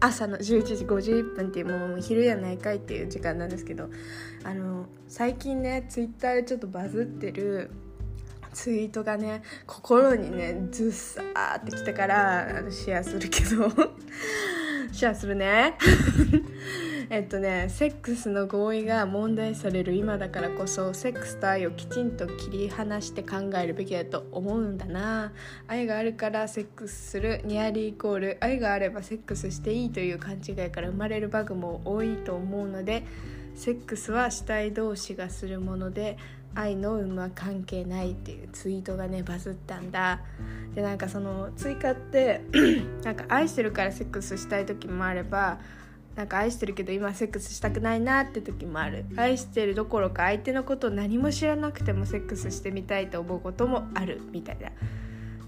朝の11時51分っていうもう昼やないかいっていう時間なんですけどあの最近ねツイッターでちょっとバズってるツイートがね心にねズッサーってきたからあのシェアするけど。シェアするね。えっとねセックスの合意が問題される今だからこそセックスと愛をきちんと切り離して考えるべきだと思うんだな。愛があるからセックスするニアリーイコール愛があればセックスしていいという勘違いから生まれるバグも多いと思うのでセックスは死体同士がするもので愛の有無は関係ないっていうツイートがねバズったんだ。でなんかその追加って なんか愛してるからセックスしたい時もあればなんか愛してるけど今セックスしたくないなって時もある。愛してるどころか相手のことを何も知らなくてもセックスしてみたいと思うこともあるみたいな。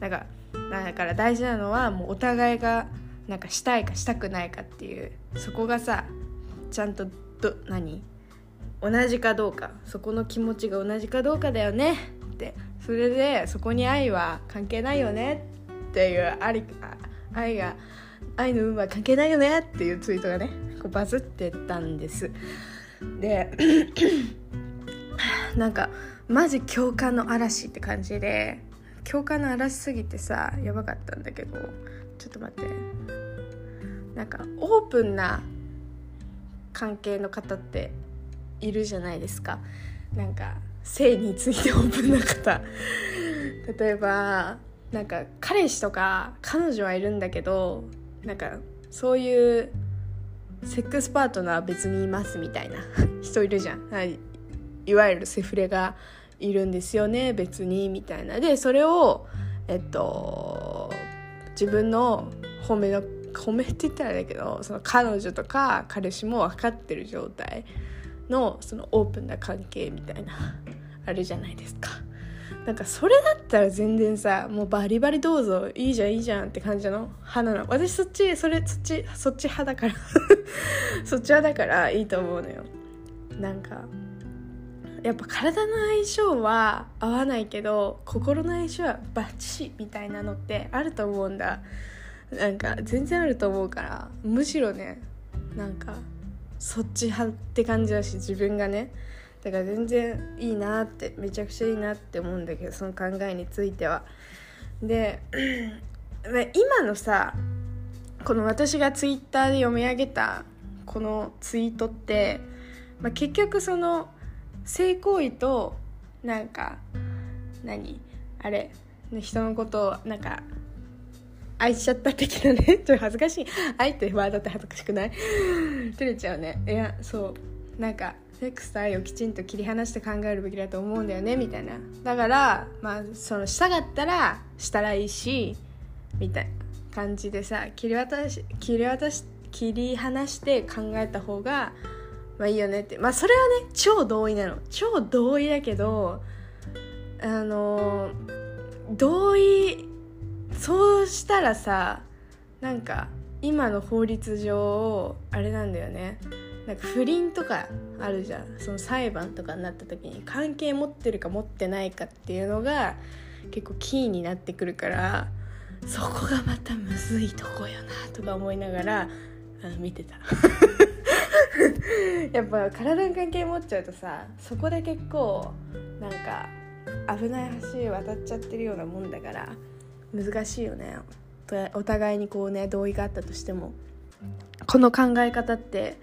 だからだから大事なのはもうお互いがなんかしたいかしたくないかっていう。そこがさちゃんとど何？同じかどうか。そこの気持ちが同じかどうかだよね。って。それでそこに愛は関係ないよねっていうあり愛が愛の運は関係ないよねっていうツイートがねこうバズってたんです。で なんかマジ共感の嵐って感じで共感の嵐すぎてさやばかったんだけどちょっと待って。なんかオープンな関係の方っているじゃないですか。なんか性についてオープンな方。例えばなんか彼氏とか彼女はいるんだけどなんかそういうセックスパートナーは別にいますみたいな 人いるじゃん、はい、いわゆるセフレがいるんですよね別にみたいな。でそれをえっと自分の褒めの褒めって言ったらだけどその彼女とか彼氏も分かってる状態のそのオープンな関係みたいなあるじゃないですか。なんかそれだったら全然さもうバリバリどうぞいいじゃんいいじゃんって感じの？派なの。私そっちそれそっちそっち派だから。そっち派だからいいと思うのよ。なんかやっぱ体の相性は合わないけど心の相性はバッチみたいなのってあると思うんだ。なんか全然あると思うから。むしろねなんかそっち派って感じだし自分がね。だから全然いいなってめちゃくちゃいいなって思うんだけどその考えについては。で 今のさこの私がツイッターで読み上げたこのツイートって、まあ、結局その性行為となんか何？あれ？人のことをなんか愛しちゃった的なね？ちょっと恥ずかしい。愛ってワードって恥ずかしくない？照れちゃうね。いやそう。なんかセックスと愛をきちんと切り離して考えるべきだと思うんだよねみたいな。だからまあそのしたかったらしたらいいしみたいな感じでさ切り渡し切り渡し切り離して考えた方がまあいいよねって。まあそれはね超同意なの。超同意だけどあの同意そうしたらさなんか今の法律上あれなんだよね。なんか不倫とかあるじゃん。その裁判とかになった時に関係持ってるか持ってないかっていうのが結構キーになってくるからそこがまたむずいとこよなとか思いながらあの見てた。やっぱ体の関係持っちゃうとさそこで結構なんか危ない橋渡っちゃってるようなもんだから難しいよね。お互いにこうね同意があったとしても。この考え方って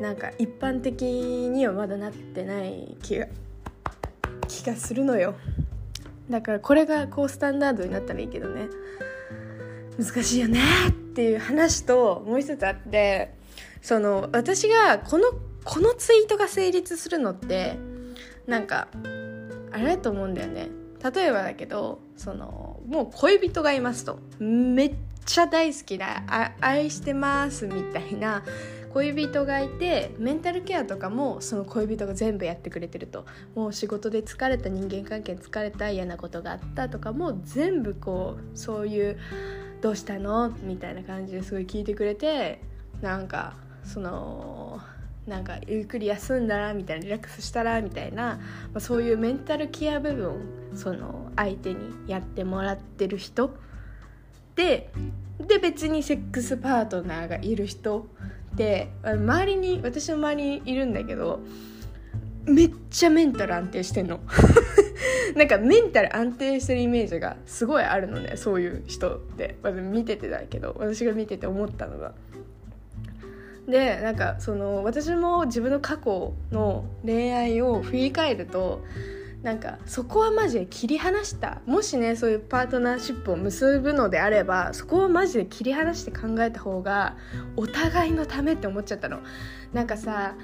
なんか一般的にはまだなってない気が気がするのよ。だからこれがこうスタンダードになったらいいけどね。難しいよねっていう話ともう一つあってその私がこのこのツイートが成立するのってなんかあれだと思うんだよね。例えばだけどそのもう恋人がいますと。めっちゃ大好きな愛してますみたいな恋人がいてメンタルケアとかもその恋人が全部やってくれてるともう仕事で疲れた人間関係疲れた嫌なことがあったとかも全部こうそういう「どうしたの?」みたいな感じですごい聞いてくれてなんかそのなんかゆっくり休んだらみたいなリラックスしたらみたいな、まあ、そういうメンタルケア部分その相手にやってもらってる人でで別にセックスパートナーがいる人って周りに私の周りにいるんだけどめっちゃメンタル安定してんの なんかメンタル安定してるイメージがすごいあるのねそういう人って見ててだけど私が見てて思ったのが。でなんかその私も自分の過去の恋愛を振り返るとなんかそこはマジで切り離したもしねそういうパートナーシップを結ぶのであればそこはマジで切り離して考えた方がお互いのためって思っちゃったの。なんかさ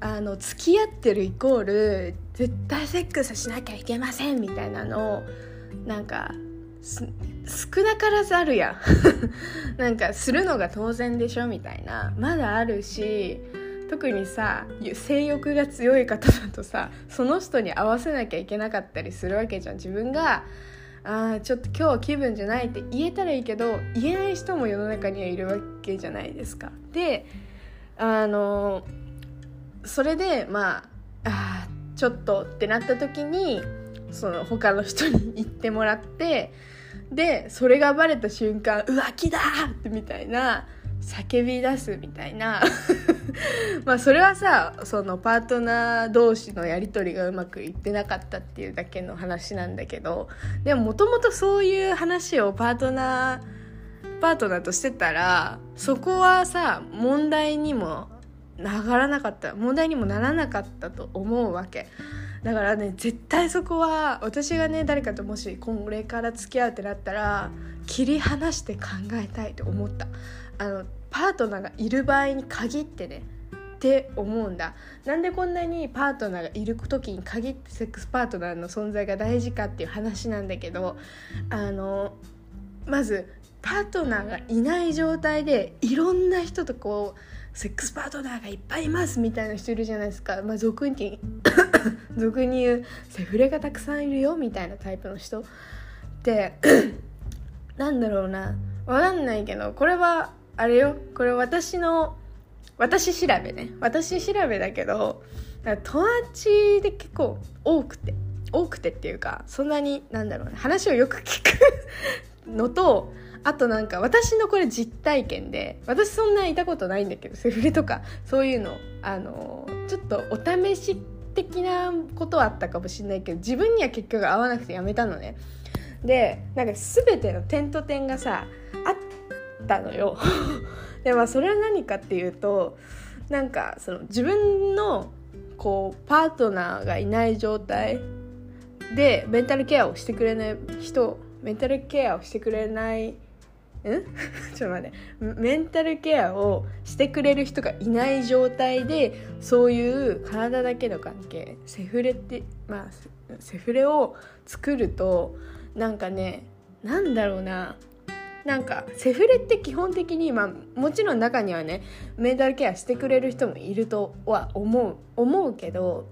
あの付き合ってるイコール絶対セックスしなきゃいけませんみたいなのなんか少なからずあるやん。なんかするのが当然でしょみたいな。まだあるし特にさ性欲が強い方だとさその人に合わせなきゃいけなかったりするわけじゃん自分があちょっと今日は気分じゃないって言えたらいいけど言えない人も世の中にはいるわけじゃないですか。であのそれでまああちょっとってなった時にその他の人に言ってもらってでそれがバレた瞬間浮気だってみたいな叫び出すみたいな まあそれはさそのパートナー同士のやり取りがうまくいってなかったっていうだけの話なんだけどでももともとそういう話をパートナーパートナーとしてたらそこはさ問題にも上がらなかった問題にもならなかったと思うわけ。だからね絶対そこは私がね誰かともしこれから付き合うってなったら切り離して考えたいと思った。あのパートナーがいる場合に限ってね。って思うんだ。なんでこんなにパートナーがいる時に限ってセックスパートナーの存在が大事かっていう話なんだけどあのまずパートナーがいない状態でいろんな人とこうセックスパートナーがいっぱいいますみたいな人いるじゃないですか、まあ、俗に俗に言うセフレがたくさんいるよみたいなタイプの人。ってなんだろうな。わかんないけどこれはあれよ。これ私の私調べね。私調べだけど友達で結構多くて多くてっていうかそんなになんだろうね。話をよく聞く のとあとなんか私のこれ実体験で私そんないたことないんだけどセフレとかそういうのあのちょっとお試し的なことはあったかもしれないけど自分には結局合わなくてやめたのね。でなんか全ての点と点がさあったのよ。でまあそれは何かっていうとなんかその自分のこうパートナーがいない状態。でメンタルケアをしてくれない人メンタルケアをしてくれないん？ちょっと待って。メンタルケアをしてくれる人がいない状態でそういう体だけの関係セフレってまあセフレを作るとなんかねなんだろうな。なんかセフレって基本的に、まあ、もちろん中にはねメンタルケアしてくれる人もいるとは思う思うけど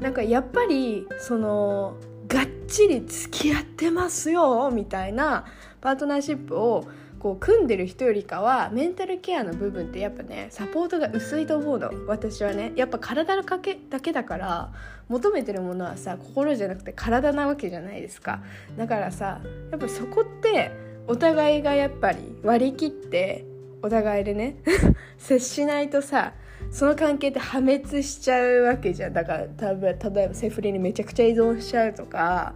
なんかやっぱりそのがっちり付き合ってますよみたいなパートナーシップをこう組んでる人よりかはメンタルケアの部分ってやっぱねサポートが薄いと思うの。私はね。やっぱ体のかけだけだから求めてるものはさ心じゃなくて体なわけじゃないですか。だからさやっぱそこってお互いがやっぱり割り切ってお互いでね 接しないとさその関係って破滅しちゃうわけじゃん。だから例えばセフレにめちゃくちゃ依存しちゃうとか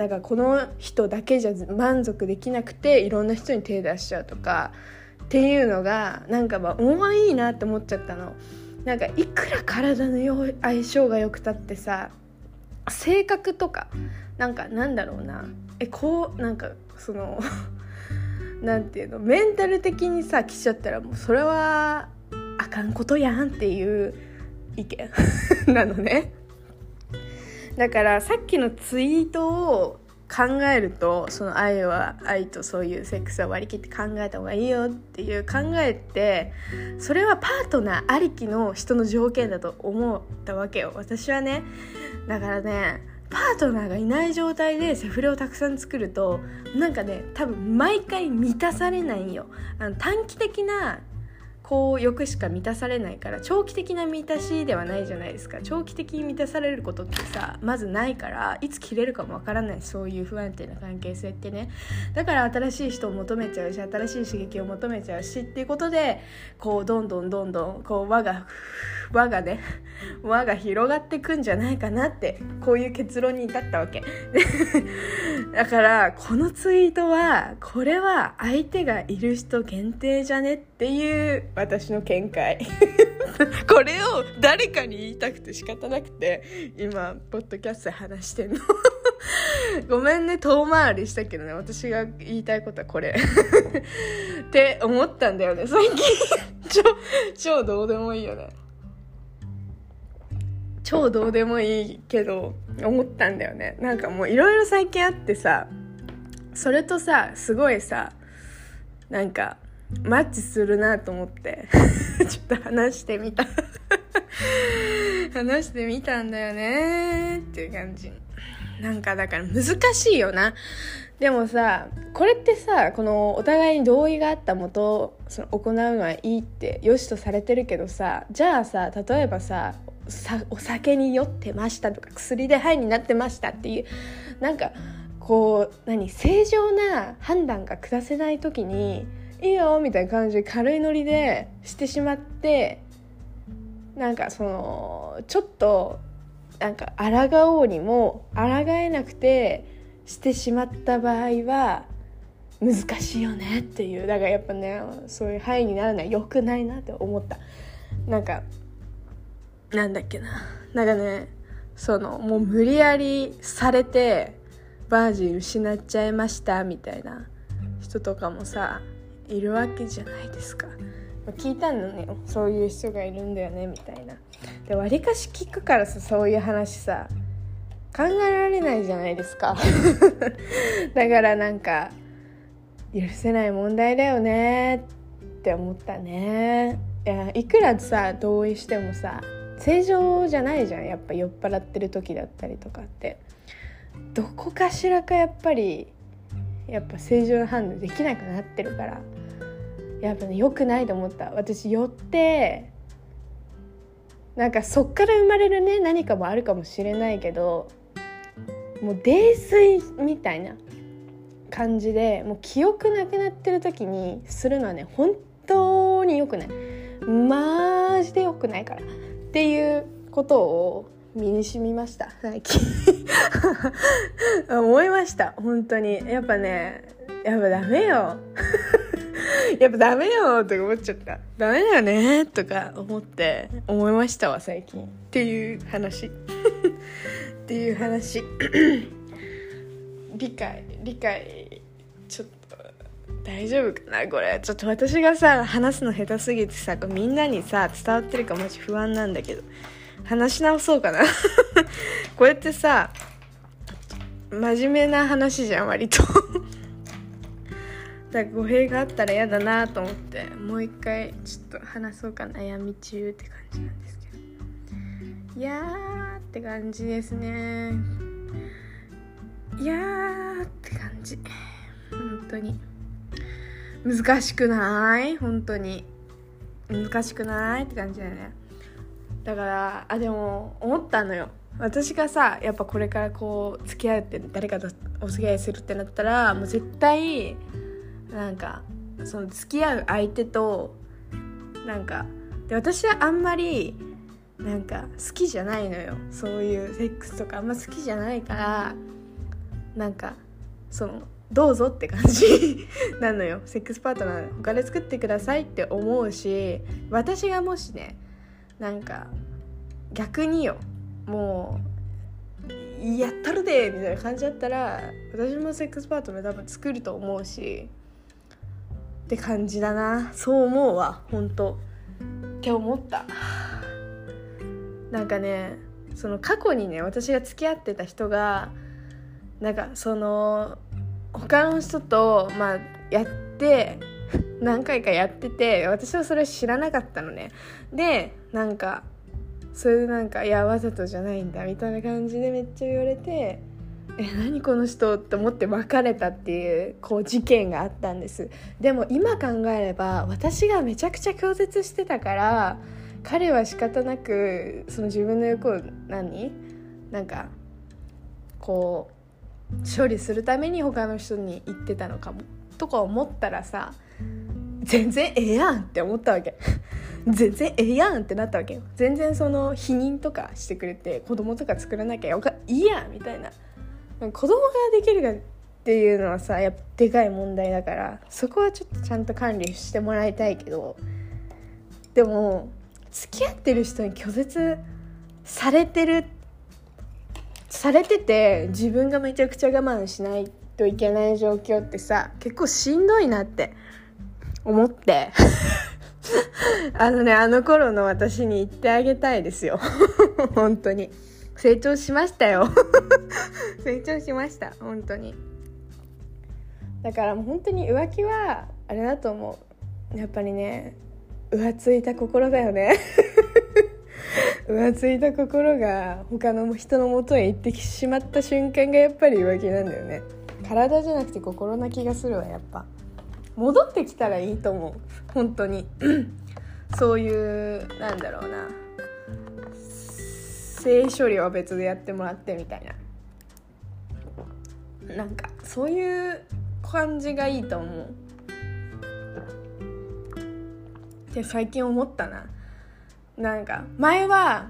なんかこの人だけじゃ満足できなくていろんな人に手出しちゃうとかっていうのがなんかまあ重いなって思っちゃったの。なんかいくら体の相性が良くたってさ性格とかなんかなんだろうな。えこうなんかその なんていうのメンタル的にさ来ちゃったらもうそれはあかんことやんっていう意見。なのね。だからさっきのツイートを考えるとその愛は愛とそういうセックスは割り切って考えた方がいいよっていう考えってそれはパートナーありきの人の条件だと思ったわけよ。私はねだからねパートナーがいない状態でセフレをたくさん作るとなんかね多分毎回満たされないよ。あの短期的なこう欲しか満たされないから長期的な満たしではないじゃないですか。長期的に満たされることってさまずないからいつ切れるかもわからない。そういう不安定な関係性ってね。だから新しい人を求めちゃうし新しい刺激を求めちゃうしっていうことでこうどんどんどんどんこう輪が輪がね輪が広がってくんじゃないかなってこういう結論に至ったわけ。だからこのツイートはこれは相手がいる人限定じゃねっていう私の見解。これを誰かに言いたくて仕方なくて今ポッドキャストで話してんの。ごめんね遠回りしたけどね私が言いたいことはこれ。って思ったんだよね最近。超超どうでもいいよね。超どうでもいいけど思ったんだよね。なんかもういろいろ最近あってさそれとさすごいさなんかマッチするなと思って ちょっと話してみた。話してみたんだよねっていう感じ。なんかだから難しいよな。でもさこれってさこのお互いに同意があったもとその行うのはいいって良しとされてるけどさじゃあさ例えばささお酒に酔ってましたとか薬でハイになってましたっていうなんかこう何正常な判断が下せない時にいいよみたいな感じで軽いノリでしてしまってなんかそのちょっとなんか抗おうにも抗えなくてしてしまった場合は難しいよねっていう。だからやっぱねそういう範囲になるのは良くないなって思った。なんかなんだっけな。なんかねそのもう無理やりされてバージン失っちゃいましたみたいな人とかもさいるわけじゃないですか。聞いたのね。そういう人がいるんだよね。みたいな。でわりかし聞くからさそういう話さ考えられないじゃないですか。だからなんか許せない問題だよねって思ったね。いやいくらさ同意してもさ正常じゃないじゃん。やっぱ酔っ払ってる時だったりとかって。どこかしらかやっぱりやっぱ正常な判断できなくなってるから。やっぱね良くないと思った。私酔ってなんかそっから生まれるね何かもあるかもしれないけどもう泥酔みたいな感じでもう記憶なくなってる時にするのはね本当に良くない。マジで良くないから。っていうことを身に染みました最近。思いました本当に。やっぱねやっぱダメよ。やっぱダメよとか思っちゃった。ダメだよねとか思って思いましたわ最近。っていう話。っていう話。理解理解大丈夫かなこれ。ちょっと私がさ話すの下手すぎてさみんなにさ伝わってるかマジ不安なんだけど。話し直そうかな。こうやってさ真面目な話じゃん割と。だから語弊があったら嫌だなと思ってもう一回ちょっと話そうか悩み中って感じなんですけど。いやーって感じですね。いやーって感じ。本当に。難しくない？本当に。難しくないって感じだよね。だからあでも思ったのよ。私がさやっぱこれからこう付き合うって誰かとお付き合いするってなったらもう絶対なんかその付き合う相手となんかで私はあんまりなんか好きじゃないのよ。そういうセックスとかあんま好きじゃないからなんかそのどうぞって感じ なのよ。セックスパートナー他で作ってくださいって思うし私がもしねなんか逆によもうやったるでみたいな感じだったら私もセックスパートナー多分作ると思うしって感じだな。そう思うわ本当って思った。なんかねその過去にね私が付き合ってた人がなんかその他の人とまあやって 何回かやってて私はそれ知らなかったのね。でなんかそれでなんか「いやわざとじゃないんだ」みたいな感じでめっちゃ言われてえ何この人って思って別れたっていうこう事件があったんです。でも今考えれば私がめちゃくちゃ拒絶してたから彼は仕方なくその自分の欲を何？なんかこう処理するために他の人に言ってたのかも。とか思ったらさ全然ええやんって思ったわけ。全然ええやんってなったわけよ。全然その否認とかしてくれて子供とか作らなきゃよかいいやみたいな。子供ができるかっていうのはさやっぱでかい問題だからそこはちょっとちゃんと管理してもらいたいけどでも付き合ってる人に拒絶されてるってされてて自分がめちゃくちゃ我慢しないといけない状況ってさ結構しんどいなって思って。あのねあの頃の私に言ってあげたいですよ。本当に。成長しましたよ。成長しました。本当に。だからもう本当に浮気はあれだと思う。やっぱりね浮ついた心だよね浮ついた心が他の人のもとへ行ってしまった瞬間がやっぱり浮気なんだよね。体じゃなくて心な気がするわやっぱ。戻ってきたらいいと思う。本当に。そういうなんだろうな。性処理は別でやってもらってみたいな。なんかそういう感じがいいと思う。って最近思ったな。なんか前は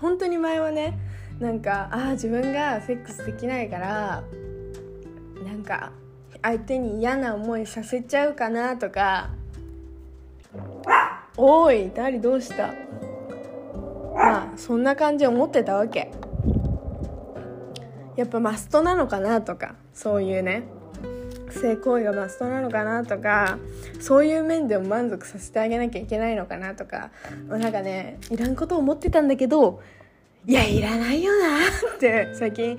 本当に前はねなんかああ自分がセックスできないからなんか相手に嫌な思いさせちゃうかなとか「おい誰どうした?」まあそんな感じ思ってたわけやっぱマストなのかなとかそういうね性行為がマストなのかなとかそういう面でも満足させてあげなきゃいけないのかなとかなんかねいらんこと思ってたんだけどいやいらないよな って最近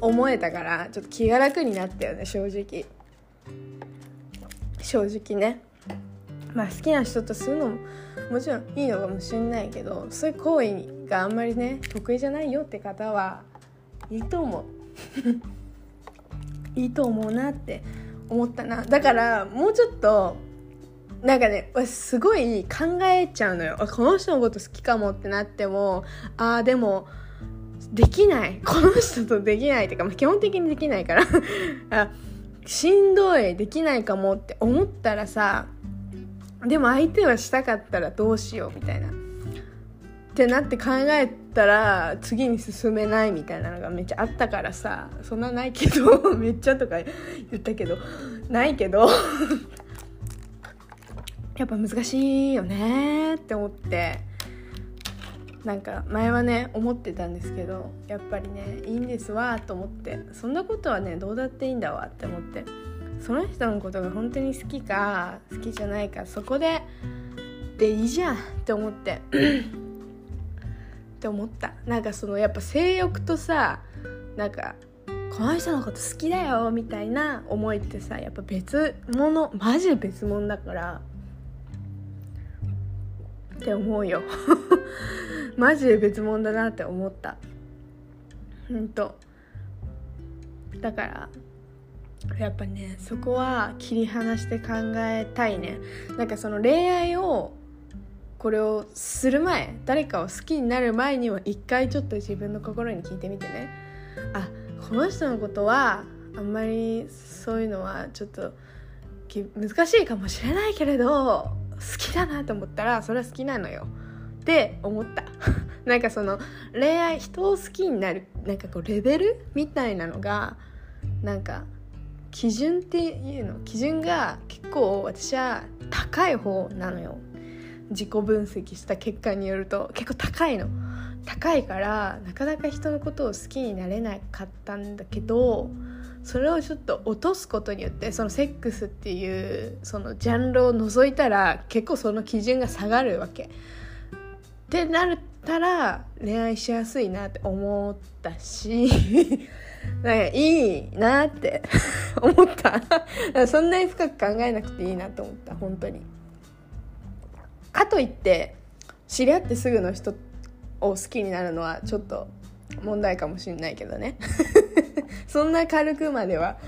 思えたからちょっと気が楽になったよね正直。正直ね。まあ好きな人とするのももちろんいいのかもしれないけどそういう行為があんまりね得意じゃないよって方はいいと思う。いいと思うなって思ったな。だからもうちょっとなんかねすごい考えちゃうのよ。この人のこと好きかもってなってもああでもできない。この人とできない。っていうか、ま、基本的にできないから。あしんどい。できないかもって思ったらさでも相手はしたかったらどうしようみたいな。ってなって考えたら次に進めないみたいなのがめっちゃあったからさそんなないけど めっちゃとか言ったけどないけど やっぱ難しいよねって思ってなんか前はね思ってたんですけどやっぱりねいいんですわと思ってそんなことはねどうだっていいんだわって思ってその人のことが本当に好きか好きじゃないかそこででいいじゃんって思って。って思った。なんかそのやっぱ性欲とさなんかこの人のこと好きだよみたいな思いってさやっぱ別物マジで別物だからって思うよ。マジで別物だなって思った。ほんと。だからやっぱねそこは切り離して考えたいね。なんかその恋愛をこれをする前誰かを好きになる前には一回ちょっと自分の心に聞いてみてね。あこの人のことはあんまりそういうのはちょっと難しいかもしれないけれど好きだなと思ったらそれは好きなのよ。って思った。なんかその恋愛人を好きになるなんかこうレベルみたいなのがなんか基準っていうの基準が結構私は高い方なのよ。自己分析した結果によると結構高いの。高いからなかなか人のことを好きになれなかったんだけどそれをちょっと落とすことによってそのセックスっていうそのジャンルを除いたら結構その基準が下がるわけ。ってなったら恋愛しやすいなって思ったし なんかいいなって思った。そんなに深く考えなくていいなと思った本当に。かといって知り合ってすぐの人を好きになるのはちょっと問題かもしれないけどね。そんな軽くまでは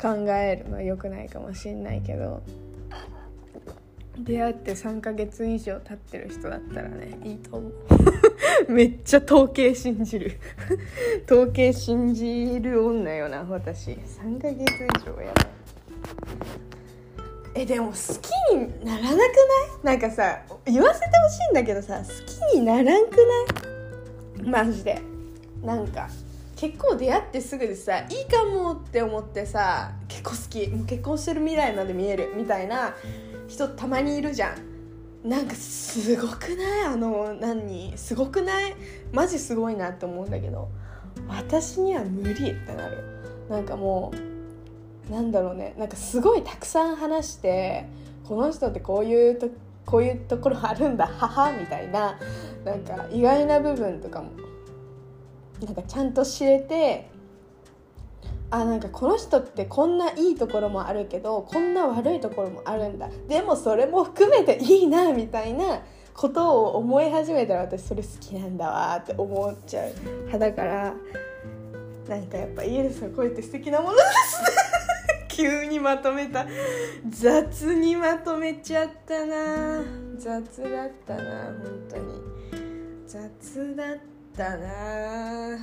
考えるのは良くないかもしんないけど。出会って3ヶ月以上経ってる人だったらねいいと思う。めっちゃ統計信じる。統計信じる女よな私。3ヶ月以上やばい。えでも好きにならなくない？なんかさ言わせてほしいんだけどさ好きにならんくない？マジで。なんか結構出会ってすぐでさいいかもって思ってさ結構好き。もう結婚してる未来まで見える。みたいな人たまにいるじゃん。なんかすごくない？あの何？すごくない？マジすごいなって思うんだけど。私には無理ってなる。なんかもうなんだろうね。なんかすごいたくさん話してこの人ってこういうとこういうところあるんだ母みたいななんか意外な部分とかもなんかちゃんと知れてあなんかこの人ってこんないいところもあるけどこんな悪いところもあるんだ。でもそれも含めていいなみたいなことを思い始めたら私それ好きなんだわって思っちゃう。派だからなんかやっぱいいですよこうやって素敵なものですね。急にまとめた。雑にまとめちゃったな。雑だったな本当に。雑だったな。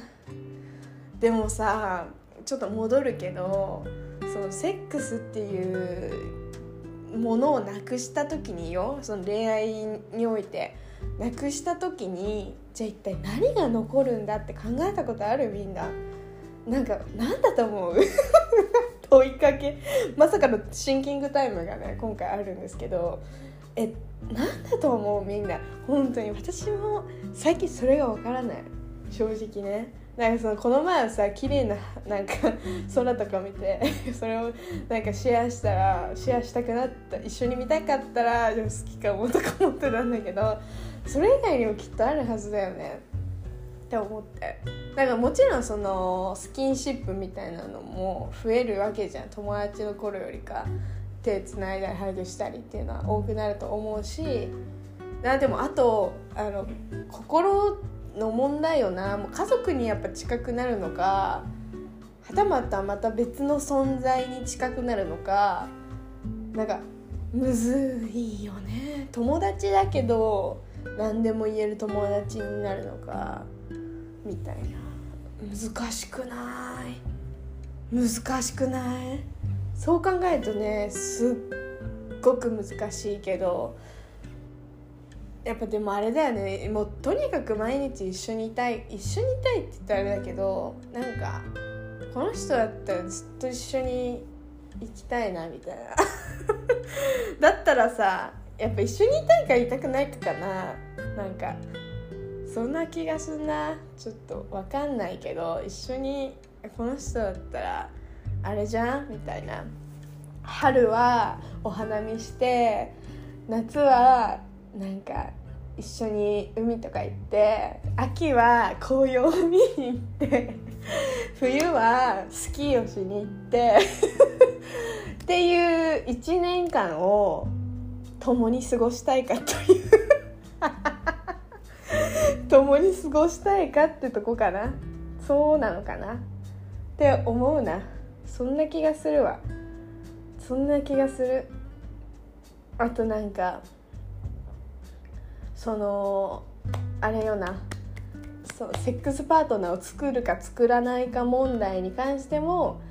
でもさちょっと戻るけどそのセックスっていうものをなくした時によその恋愛においてなくした時にじゃあ一体何が残るんだって考えたことあるみんな。なんか何だと思う？問いかけ。まさかのシンキングタイムがね今回あるんですけど。え何だと思うみんな。本当に。私も最近それがわからない。正直ね。なんかそのこの前はさ綺麗ななんか空とか見て それをなんかシェアしたらシェアしたくなった。一緒に見たかったらでも好きかもとか思ってたんだけどそれ以外にもきっとあるはずだよね。って思って。だからもちろんそのスキンシップみたいなのも増えるわけじゃん。友達の頃よりか手つないだりハグしたりっていうのは多くなると思うし。でもあとあの心の問題よな。もう家族にやっぱ近くなるのかはたまたまた別の存在に近くなるのかなんかむずいよね。友達だけど何でも言える友達になるのか。みたいな。難しくない。難しくない。そう考えるとねすっごく難しいけどやっぱでもあれだよね。もうとにかく毎日一緒にいたい。一緒にいたいって言ったらあれだけどなんかこの人だったらずっと一緒に行きたいなみたいな。だったらさやっぱ一緒にいたいかいたくないかかな。なんかそんな気がすんな。ちょっと分かんないけど一緒にこの人だったらあれじゃん？みたいな。春はお花見して夏はなんか一緒に海とか行って秋は紅葉を見に行って 冬はスキーをしに行って っていう1年間を共に過ごしたいかという。共に過ごしたいかってとこかな。そうなのかな。って思うな。そんな気がするわ。そんな気がする。あとなんかそのあれよな。そのセックスパートナーを作るか作らないか問題に関しても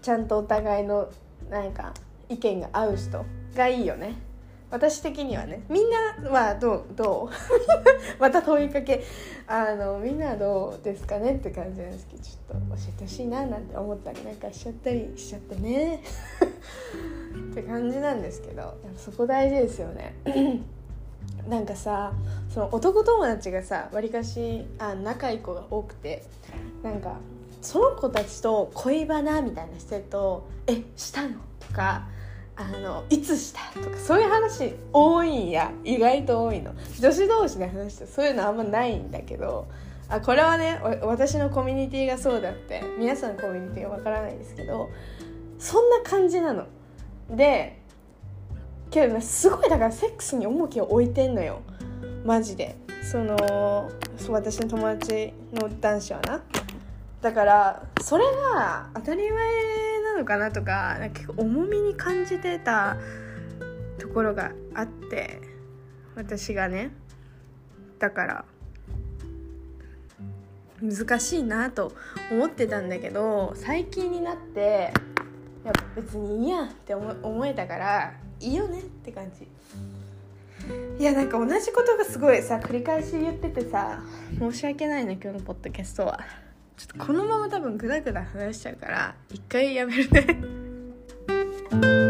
ちゃんとお互いのなんか意見が合う人がいいよね。私的にはね。みんなはどうどう？また問いかけ。あのみんなはどうですかねって感じなんですけど。ちょっと教えてほしいななんて思ったりなんかしちゃったりしちゃってね。って感じなんですけど。そこ大事ですよね。なんかさその男友達がさわりかしあ仲いい子が多くて。なんかその子たちと恋バナみたいなしてると「えしたの?」とかあの「いつした?」とかそういう話多いんや。意外と多いの。女子同士で話してそういうのあんまないんだけど。あこれはね私のコミュニティがそうだって皆さんのコミュニティがわからないですけど。そんな感じなの。でけどねすごいだからセックスに重きを置いてんのよ。マジで。その私の友達の男子はな。だからそれが当たり前のかなとかなか結構重みに感じてたところがあって私がねだから難しいなと思ってたんだけど最近になってやっぱ別にいいやって思思えたからいいよねって感じ。いやなんか同じことがすごいさ繰り返し言っててさ申し訳ないね今日のポッドキャストは。ちょっとこのまま多分グダグダ話しちゃうから一回やめるね。